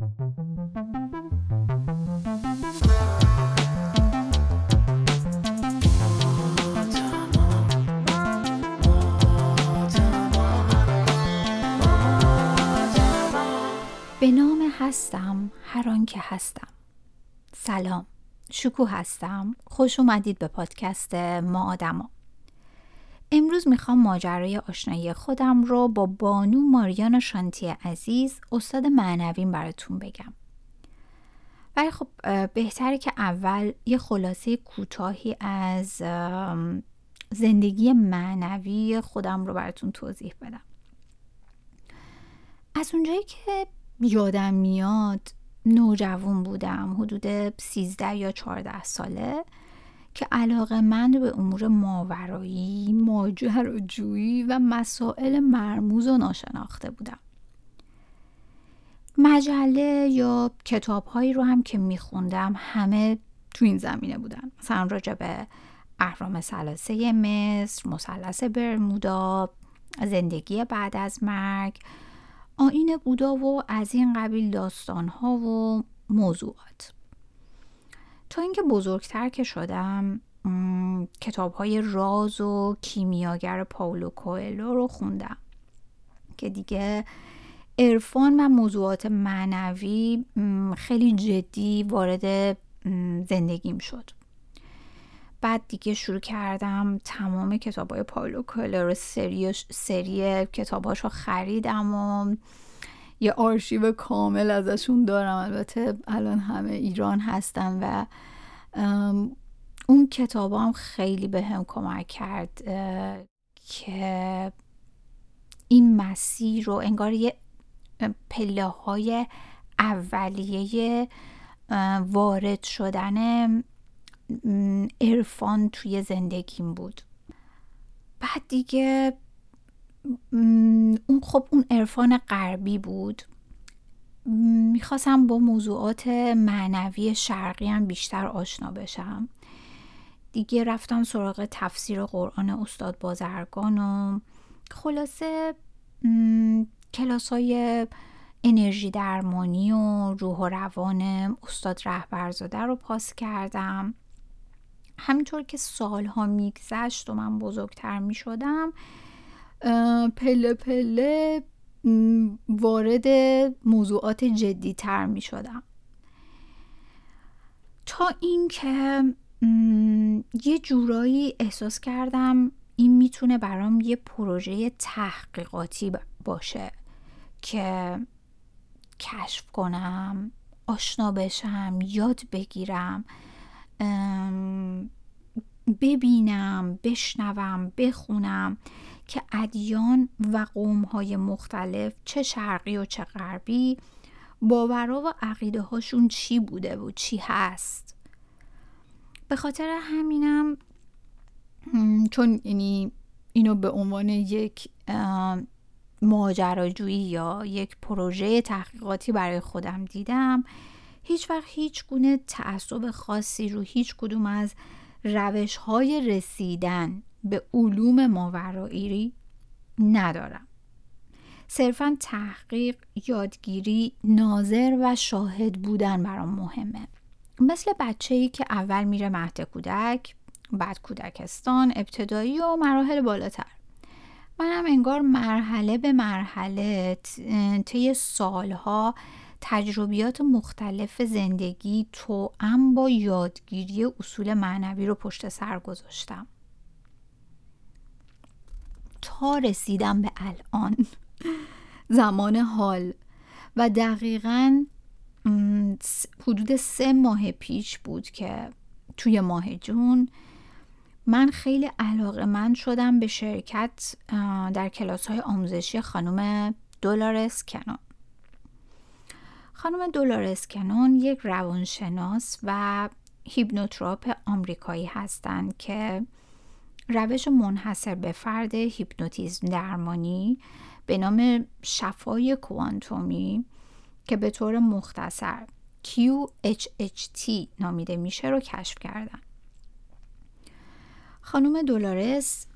به نام هستم هر که هستم. سلام. شکو هستم. خوش اومدید به پادکست ما آدما. امروز می‌خوام ماجرای آشنایی خودم رو با بانو ماریان شانتی عزیز استاد معنویم براتون بگم. ولی خب بهتره که اول یه خلاصه کوتاهی از زندگی معنوی خودم رو براتون توضیح بدم. از اونجایی که یادم میاد نوجوان بودم حدود 13 یا 14 ساله که علاقه من به امور ماورایی، ماجراجویی و مسائل مرموز و ناشناخته بودم. مجله یا کتاب هایی رو هم که میخوندم همه تو این زمینه بودن مثلا راجع به اهرام سلاسه مصر، مثلث برمودا، زندگی بعد از مرگ، آین بودا و از این قبیل داستان ها و موضوعات تا اینکه بزرگتر که شدم کتاب های راز و کیمیاگر پاولو کوئلو رو خوندم. که دیگه عرفان و موضوعات معنوی خیلی جدی وارد زندگیم شد. بعد دیگه شروع کردم تمام کتاب های پاولو کوئلو رو سری, سری رو خریدم و یه آرشیو کامل ازشون دارم. البته الان همه ایران هستن و اون کتاب هم خیلی به هم کمک کرد که این مسیر رو انگار یه پله های اولیه وارد شدن عرفان توی زندگیم بود. بعد دیگه اون خب اون عرفان غربی بود. می‌خواستم با موضوعات معنوی شرقی هم بیشتر آشنا بشم. دیگه رفتم سراغ تفسیر قرآن استاد بازرگان و خلاصه کلاس های انرژی درمانی و روح و روان استاد رهبرزاده رو پاس کردم. همینطور که سالها میگذشت و من بزرگتر می‌شدم پله پله وارد موضوعات جدی تر می شدم تا اینکه یه جورایی احساس کردم این می‌تونه برام یه پروژه تحقیقاتی باشه که کشف کنم آشنا بشم یاد بگیرم ببینم بشنوم بخونم که ادیان و قومهای مختلف چه شرقی و چه غربی باورها و عقیده هاشون چی بوده و چی هست. به خاطر همینم چون یعنی اینو به عنوان یک ماجراجویی یا یک پروژه تحقیقاتی برای خودم دیدم هیچ وقت هیچ گونه تعصب خاصی رو هیچ کدوم از روش های رسیدن به علوم ماورایی ندارم. صرفا تحقیق یادگیری ناظر و شاهد بودن برام مهمه. مثل بچه ای که اول میره مهد کودک بعد کودکستان ابتدایی و مراحل بالاتر. منم انگار مرحله به مرحله طی سالها تجربیات مختلف زندگی تو ام با یادگیری اصول معنوی رو پشت سر گذاشتم. تا رسیدم به الان زمان حال و دقیقا حدود سه ماه پیش بود که توی ماه جون من خیلی علاقه من شدم به شرکت در کلاس های آموزشی خانم دولارس کنون خانم دولارس کنون یک روانشناس و هیپنوتراپ آمریکایی هستند که روش منحصر به فرد هیپنوتیزم درمانی به نام شفای کوانتومی که به طور مختصر QHHT نامیده میشه رو کشف کردن. خانم دولارس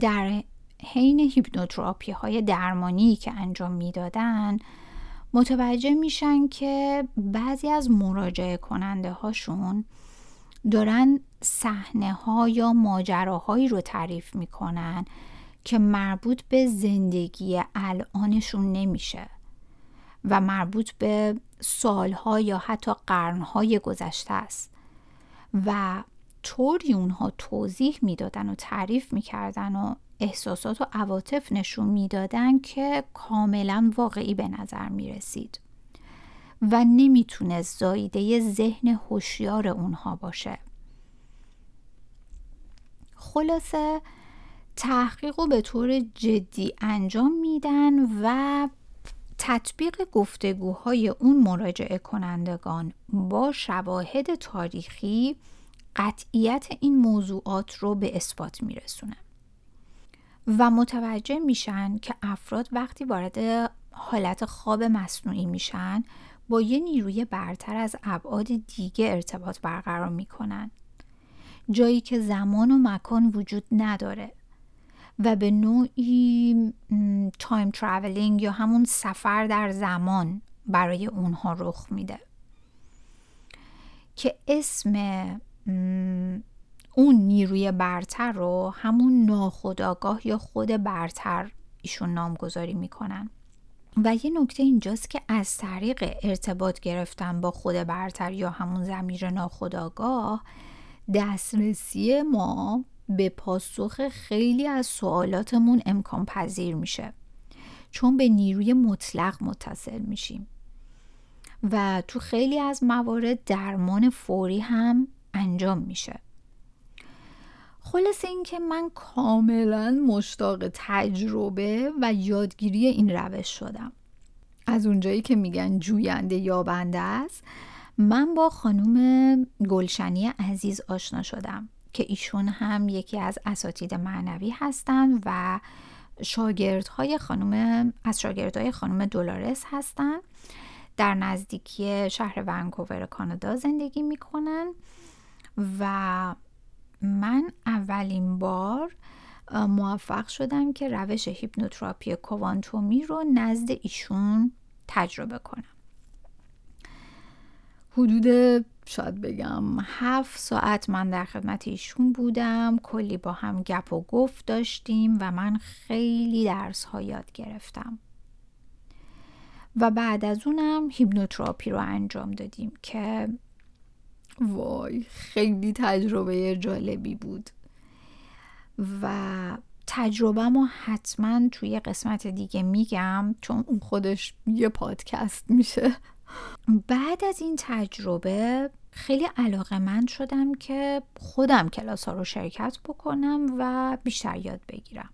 در حین هیپنوتراپی های درمانی که انجام می‌دادن متوجه میشن که بعضی از مراجعه کننده هاشون دارن صحنه ها یا ماجراهایی رو تعریف می‌کنن که مربوط به زندگی الانشون نمیشه و مربوط به سالها یا حتی قرنهای گذشته است و طوری اونها توضیح می‌دادن و تعریف می‌کردن و احساسات و عواطف نشون می‌دادن که کاملا واقعی به نظر می‌رسید و نمی‌تونه زایده ذهن هوشیار اونها باشه. خلاصه تحقیق رو به طور جدی انجام میدن و تطبیق گفتگوهای اون مراجعه کنندگان با شواهد تاریخی قطعیت این موضوعات رو به اثبات میرسونه. و متوجه میشن که افراد وقتی وارد حالت خواب مصنوعی میشن با یه نیروی برتر از ابعاد دیگه ارتباط برقرار می‌کنن. جایی که زمان و مکان وجود نداره و به نوعی time traveling یا همون سفر در زمان برای اونها رخ میده. که اسم اون نیروی برتر رو همون ناخودآگاه یا خود برتر ایشون نامگذاری می‌کنن. و یه نکته اینجاست که از طریق ارتباط گرفتن با خود برتر یا همون زمیر ناخداگاه دسترسی ما به پاسخ خیلی از سوالاتمون امکان پذیر میشه. چون به نیروی مطلق متصل میشیم. و تو خیلی از موارد درمان فوری هم انجام میشه. خلاص اینکه من کاملا مشتاق تجربه و یادگیری این روش شدم. از اونجایی که میگن جوینده یابنده است من با خانوم گلشنی عزیز آشنا شدم که ایشون هم یکی از اساتید معنوی هستند و شاگردهای خانم از شاگردهای خانم دولارس هستند در نزدیکی شهر ونکوور کانادا زندگی می‌کنن و من اولین بار موفق شدم که روش هیپنوتراپی کوانتومی رو نزد ایشون تجربه کنم. حدود شاید بگم هفت ساعت من در خدمت ایشون بودم کلی با هم گپ و گفت داشتیم و من خیلی درس ها یاد گرفتم. و بعد از اونم هیپنوتراپی رو انجام دادیم که وای خیلی تجربه جالبی بود. و تجربه ما حتما توی قسمت دیگه میگم چون اون خودش یه پادکست میشه. بعد از این تجربه خیلی علاقه من شدم که خودم کلاس ها رو شرکت بکنم و بیشتر یاد بگیرم.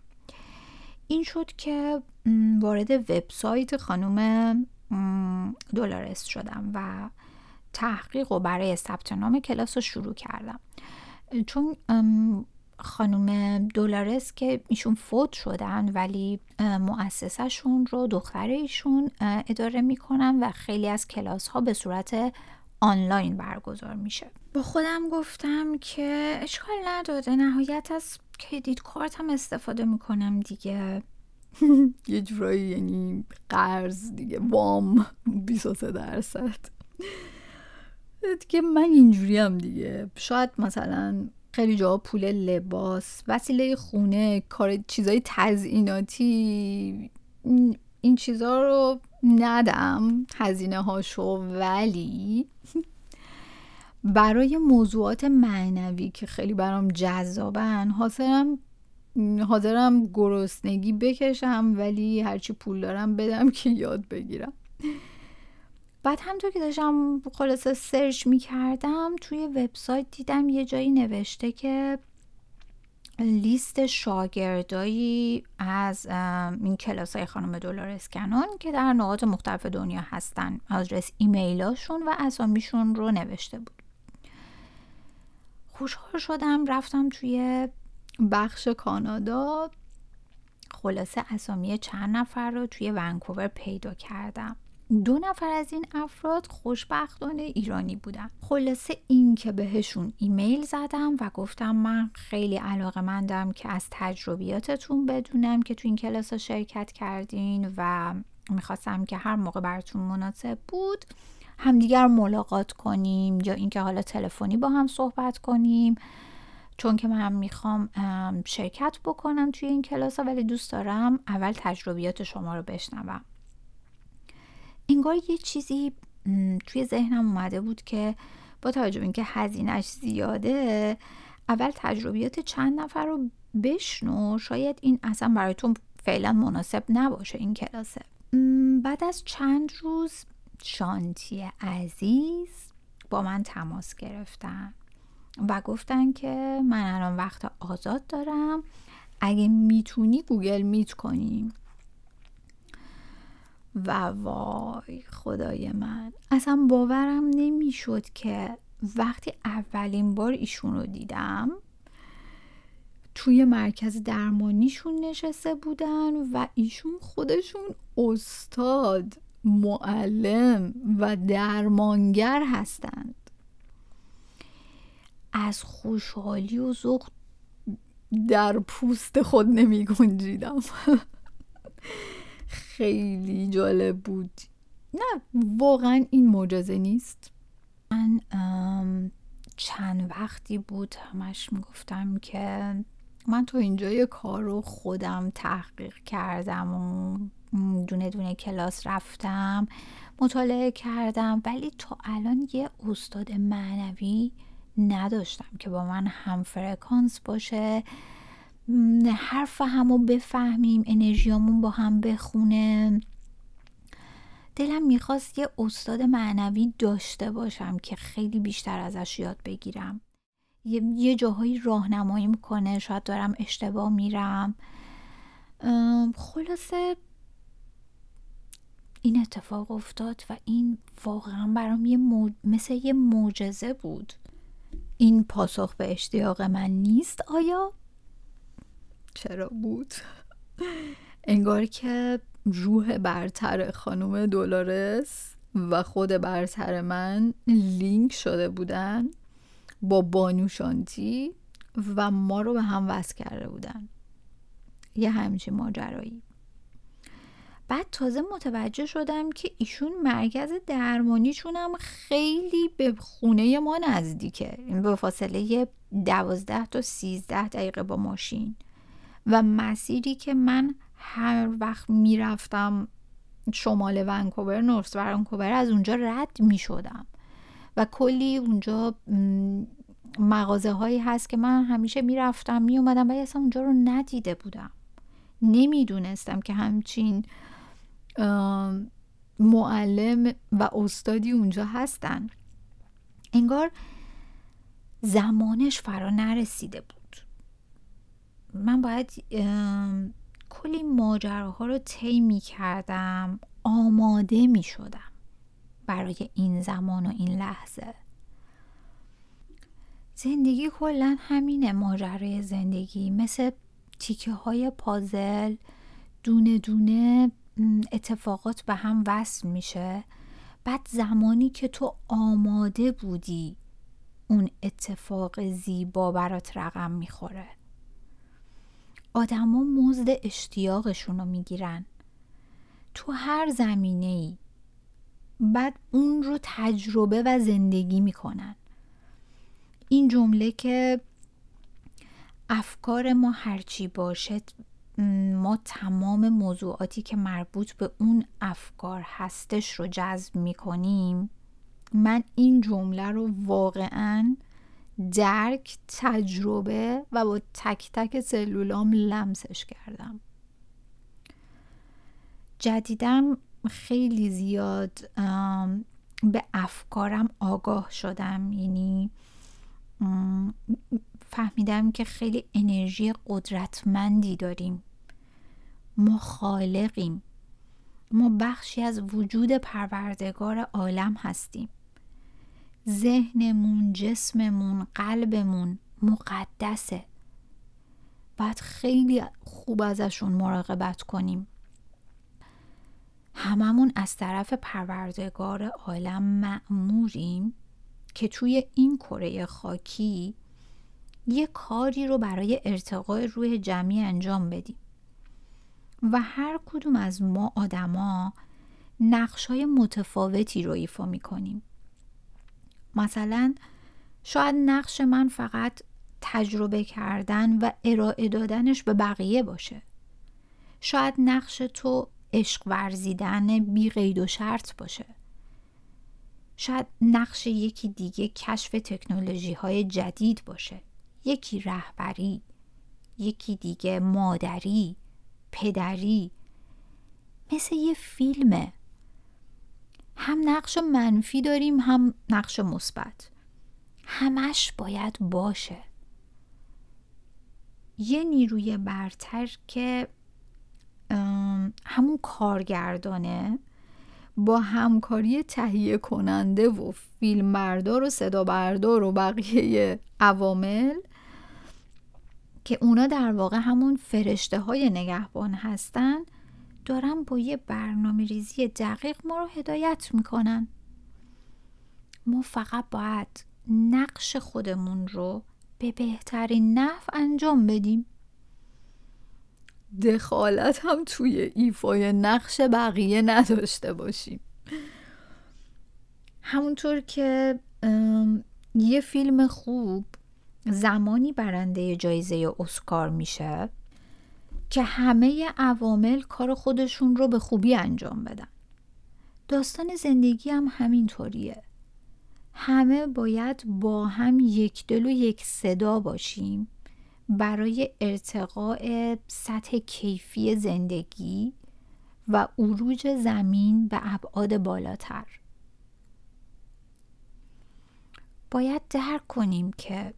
این شد که وارد وبسایت خانم دولارست شدم و تحقیق و برای ثبت نام کلاس رو شروع کردم. چون خانم دولارس که ایشون فوت شدن ولی مؤسسهشون رو دختر ایشون اداره می‌کنن و خیلی از کلاس ها به صورت آنلاین برگزار میشه. با خودم گفتم که اشکال نداره. نهایت از کردیت کارت هم استفاده می‌کنم دیگه. یه جورایی یعنی قرض دیگه. وام 23 درصد. دیگه من اینجوری هم دیگه. شاید مثلا خیلی جا پول لباس وسیله خونه کار چیزای تزئیناتی این چیزا رو ندم هزینه هاشو ولی برای موضوعات معنوی که خیلی برام جذابن حاضرم حاضرم گرسنگی بکشم ولی هرچی پول دارم بدم که یاد بگیرم. بعد همطور که داشتم خلاصه سرچ می کردم توی وبسایت دیدم یه جایی نوشته که لیست شاگردایی از این کلاس های خانم دلار کنان که در نقاط مختلف دنیا هستن. آدرس ایمیلاشون و اسامیشون رو نوشته بود. خوشحال شدم رفتم توی بخش کانادا. خلاصه اسامی چند نفر رو توی ونکوور پیدا کردم. دو نفر از این افراد خوشبختانه ایرانی بودن. خلاصه این که بهشون ایمیل زدم و گفتم من خیلی علاقه مندم که از تجربیاتتون بدونم که تو این کلاس شرکت کردین و می‌خواستم که هر موقع براتون مناسب بود همدیگر ملاقات کنیم یا اینکه حالا تلفنی با هم صحبت کنیم. چون که من می‌خوام شرکت بکنم توی این کلاس ها ولی دوست دارم اول تجربیات شما رو بشنوم. انگار یه چیزی توی ذهنم اومده بود که با توجه به اینکه هزینهش زیاده اول تجربیات چند نفر رو بشنو. شاید این اصلا براتون فعلا مناسب نباشه این کلاسه. بعد از چند روز شانتی عزیز با من تماس گرفتن و گفتن که من الان وقت آزاد دارم اگه می‌تونی گوگل میت کنیم و وای خدای من. اصلا باورم نمی‌شد که وقتی اولین بار ایشون رو دیدم توی مرکز درمانیشون نشسته بودن و ایشون خودشون استاد معلم و درمانگر هستند. از خوشحالی و ذوق در پوست خود نمی خیلی جالب بود. نه واقعا این معجزه نیست. من چند وقتی بود همش می‌گفتم که من تو اینجا یه کار رو خودم تحقیق کردم و دونه دونه کلاس رفتم مطالعه کردم ولی تا الان یه استاد معنوی نداشتم که با من هم فرکانس باشه. حرف همو بفهمیم انرژیامون با هم بخونه. دلم می‌خواست یه استاد معنوی داشته باشم که خیلی بیشتر ازش یاد بگیرم. یه, جاهایی راهنمایی می‌کنه شاید دارم اشتباه میرم. خلاصه این اتفاق افتاد و این واقعا برام یه مثل یه معجزه بود. این پاسخ به اشتیاق من نیست آیا؟ چرا بود؟ انگار که روح برتر خانم دولارس و خود برتر من لینک شده بودن با بانو شانتی و ما رو به هم وصل کرده بودن. یه همچین ماجرایی. بعد تازه متوجه شدم که ایشون مرکز درمانیشون هم خیلی به خونه ما نزدیکه. به فاصله دوازده تا سیزده دقیقه با ماشین. و مسیری که من هر وقت می‌رفتم شمال ونکوور نورس ونکوور از اونجا رد می شدم و کلی اونجا مغازه هایی هست که من همیشه می‌رفتم می اومدم ولی اصلا اونجا رو ندیده بودم. نمی‌دونستم که همچین معلم و استادی اونجا هستن. انگار زمانش فرا نرسیده بود. من باید کلی ماجراها رو طی می کردم آماده می شدم برای این زمان و این لحظه. زندگی کلا همینه ماجرای زندگی مثل تیکه های پازل دونه دونه اتفاقات به هم وصل میشه. بعد زمانی که تو آماده بودی اون اتفاق زیبا برات رقم می‌خوره. آدما مزد اشتیاقشون رو می‌گیرن. تو هر زمینه ای بعد اون رو تجربه و زندگی می‌کنن. این جمله که افکار ما هرچی باشه ما تمام موضوعاتی که مربوط به اون افکار هستش رو جذب می‌کنیم. من این جمله رو واقعا درک تجربه و با تک تک سلولام لمسش کردم. جدیدم خیلی زیاد به افکارم آگاه شدم. یعنی فهمیدم که خیلی انرژی قدرتمندی داریم. ما خالقیم. ما بخشی از وجود پروردگار عالم هستیم. ذهنمون جسممون قلبمون مقدسه. باید خیلی خوب ازشون مراقبت کنیم. هممون از طرف پروردگار عالم معموریم که توی این کره خاکی یه کاری رو برای ارتقای روح جمعی انجام بدیم. و هر کدوم از ما آدما نقش های متفاوتی رو ایفا می کنیم مثلا شاید نقش من فقط تجربه کردن و ارائه دادنش به بقیه باشه. شاید نقش تو عشق ورزیدن بی قید و شرط باشه. شاید نقش یکی دیگه کشف تکنولوژی های جدید باشه. یکی رهبری یکی دیگه مادری پدری. مثل یه فیلمه. هم نقش منفی داریم هم نقش مثبت. همش باید باشه. یه نیروی برتر که همون کارگردانه با همکاری تهیه کننده و فیلم بردار و صدا بردار و بقیه عوامل که اونا در واقع همون فرشته های نگهبان هستن. دارن با یه برنامه ریزی دقیق ما رو هدایت می‌کنن. ما فقط باید نقش خودمون رو به بهترین نحو انجام بدیم. دخالت هم توی ایفای نقش بقیه نداشته باشیم. همونطور که یه فیلم خوب زمانی برنده جایزه اسکار میشه. که همه عوامل کار خودشون رو به خوبی انجام بدن. داستان زندگی هم همینطوریه. همه باید با هم یک دل و یک صدا باشیم برای ارتقاء سطح کیفی زندگی و عروج زمین به ابعاد بالاتر. باید درک کنیم که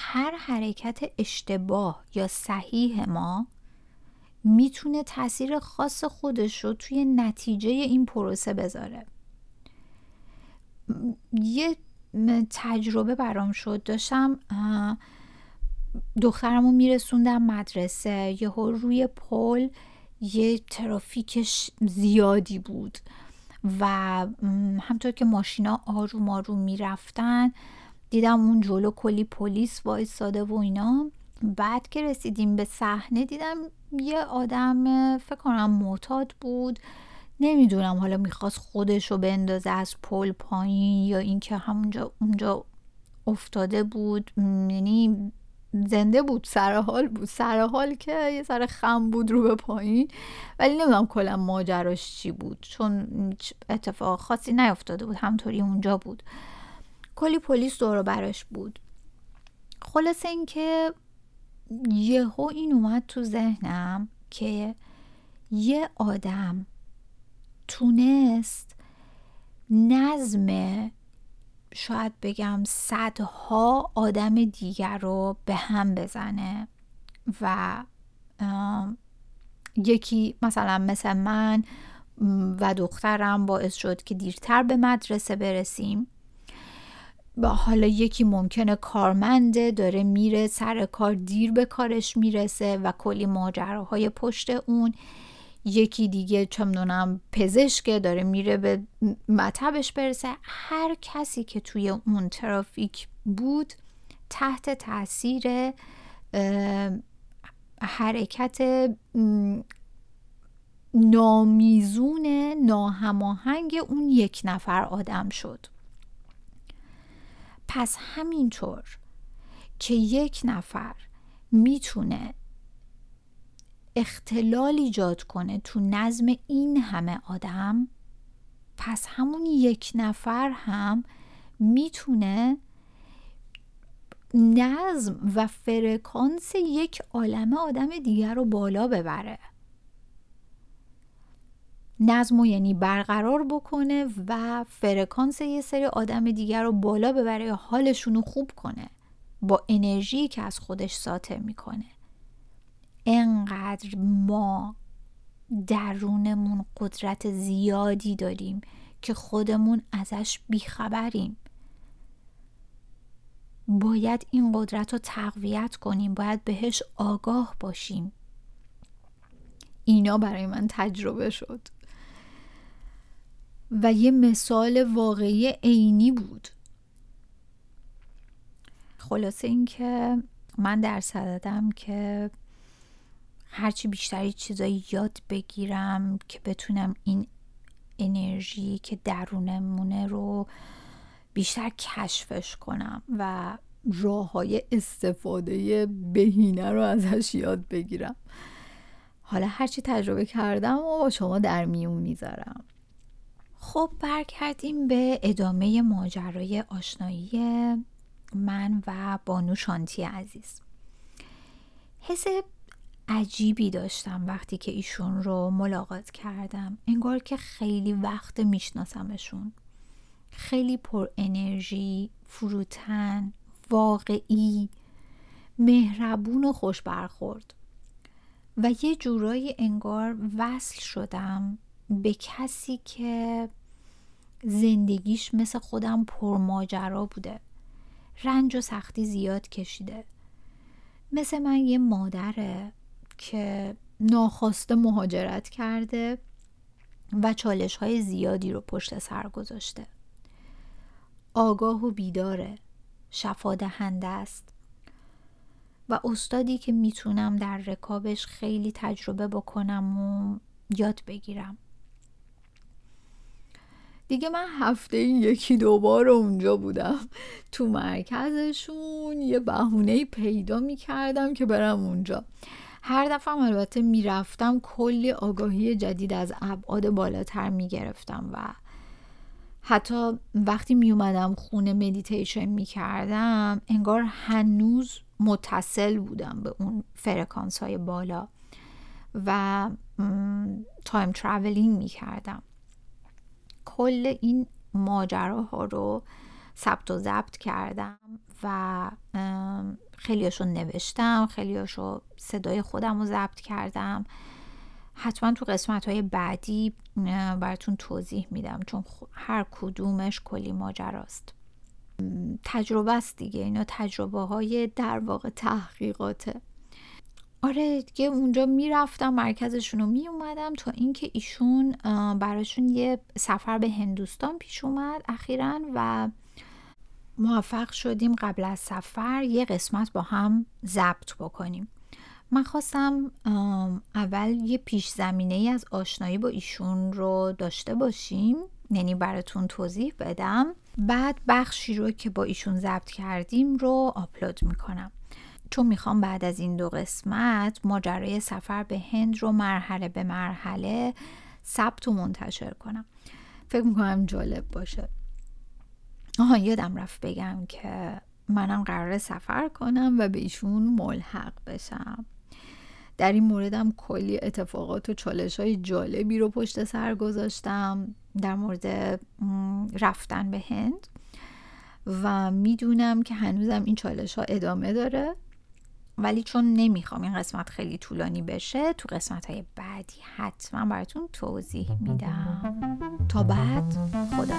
هر حرکت اشتباه یا صحیح ما می‌تونه تاثیر خاص خودش رو توی نتیجه این پروسه بذاره. یه تجربه برام شد. داشتم دخترمو میرسوندم مدرسه. یهو روی پل یه ترافیک زیادی بود و همطور که ماشینا آروم آروم می‌رفتن دیدم اون جلو کلی پلیس وایستاده و اینا. بعد که رسیدیم به صحنه دیدم یه آدم فکر کنم معتاد بود. نمی‌دونم حالا می‌خواست خودش رو بندازه از پل پایین یا اینکه همونجا اونجا افتاده بود. یعنی زنده بود سر حال بود. سر حال که یه سر خم بود رو به پایین. ولی نمی‌دونم کلا ماجراش چی بود. چون اتفاق خاصی نیفتاده بود. همطوری اونجا بود. کلی پلیس دور براش بود. خلاصه اینکه یهو این اومد تو ذهنم که یه آدم تونست نظم شاید بگم صدها آدم دیگر رو به هم بزنه و یکی مثلا مثل من و دخترم باعث شد که دیرتر به مدرسه برسیم. با حالا یکی ممکنه کارمنده داره میره سر کار دیر به کارش می‌رسه و کلی ماجراهای پشت اون. یکی دیگه چه می‌دونم پزشکه داره میره به مطبش برسه. هر کسی که توی اون ترافیک بود تحت تاثیر حرکت نامیزون ناهماهنگ اون یک نفر آدم شد. پس همینطور که یک نفر می‌تونه اختلال ایجاد کنه تو نظم این همه آدم پس همون یک نفر هم می‌تونه نظم و فرکانس یک عالم آدم دیگر رو بالا ببره. نظم رو یعنی برقرار بکنه و فرکانس یه سری آدم دیگر رو بالا ببره حالشون رو خوب کنه. با انرژی که از خودش ساطع می‌کنه. انقدر ما درونمون قدرت زیادی داریم که خودمون ازش بیخبریم. باید این قدرت رو تقویت کنیم باید بهش آگاه باشیم. اینا برای من تجربه شد. و یه مثال واقعی عینی بود. خلاصه اینکه من در صددم که هرچی بیشتری چیزایی یاد بگیرم که بتونم این انرژی که درونمونه رو بیشتر کشفش کنم و راه های استفاده بهینه رو ازش یاد بگیرم. حالا هرچی تجربه کردم و با شما در میون می‌ذارم. خب برگردیم به ادامه ماجرای آشنایی من و بانو شانتی عزیز. حس عجیبی داشتم وقتی که ایشون رو ملاقات کردم. انگار که خیلی وقت میشناسمشون. خیلی پر انرژی فروتن واقعی مهربون و خوش برخورد و یه جورایی انگار وصل شدم به کسی که زندگیش مثل خودم پرماجرا بوده. رنج و سختی زیاد کشیده. مثل من یه مادره که ناخواسته مهاجرت کرده و چالش های زیادی رو پشت سر گذاشته. آگاه و بیداره. شفا دهنده است. و استادی که می‌تونم در رکابش خیلی تجربه بکنم و یاد بگیرم. دیگه من هفته یکی دوبار اونجا بودم. تو مرکزشون یه بهونه پیدا می‌کردم که برم اونجا. هر دفعه البته می‌رفتم کلی آگاهی جدید از ابعاد بالاتر می‌گرفتم و حتی وقتی می اومدم خونه مدیتیشن می کردم انگار هنوز متصل بودم به اون فرکانس های بالا و time traveling می کردم کل این ماجراها رو ثبت و ضبط کردم و خیلیاشو نوشتم خیلیاشو صدای خودم رو ضبط کردم. حتما تو قسمت های بعدی براتون توضیح میدم چون هر کدومش کلی ماجراست. تجربه است دیگه اینا تجربه های در واقع تحقیقاته. آره دیگه اونجا می‌رفتم مرکزشون رو می اومدم تا اینکه ایشون براشون یه سفر به هندوستان پیش اومد اخیرا و موفق شدیم قبل از سفر یه قسمت با هم ضبط بکنیم. من خواستم اول یه پیش زمینه ای از آشنایی با ایشون رو داشته باشیم یعنی براتون توضیح بدم. بعد بخشی رو که با ایشون ضبط کردیم رو آپلود می‌کنم. چون می‌خوام بعد از این دو قسمت ماجرای سفر به هند رو مرحله به مرحله ثبت و منتشر کنم. فکر می‌کنم جالب باشه. آها یادم رفت بگم که منم قرار سفر کنم و به ایشون ملحق بشم. در این موردم کلی اتفاقات و چالش های جالبی رو پشت سر گذاشتم در مورد رفتن به هند. و می‌دونم که هنوزم این چالش ها ادامه داره. ولی چون نمی‌خوام این قسمت خیلی طولانی بشه تو قسمت های بعدی حتما براتون توضیح میدم. تا بعد خدا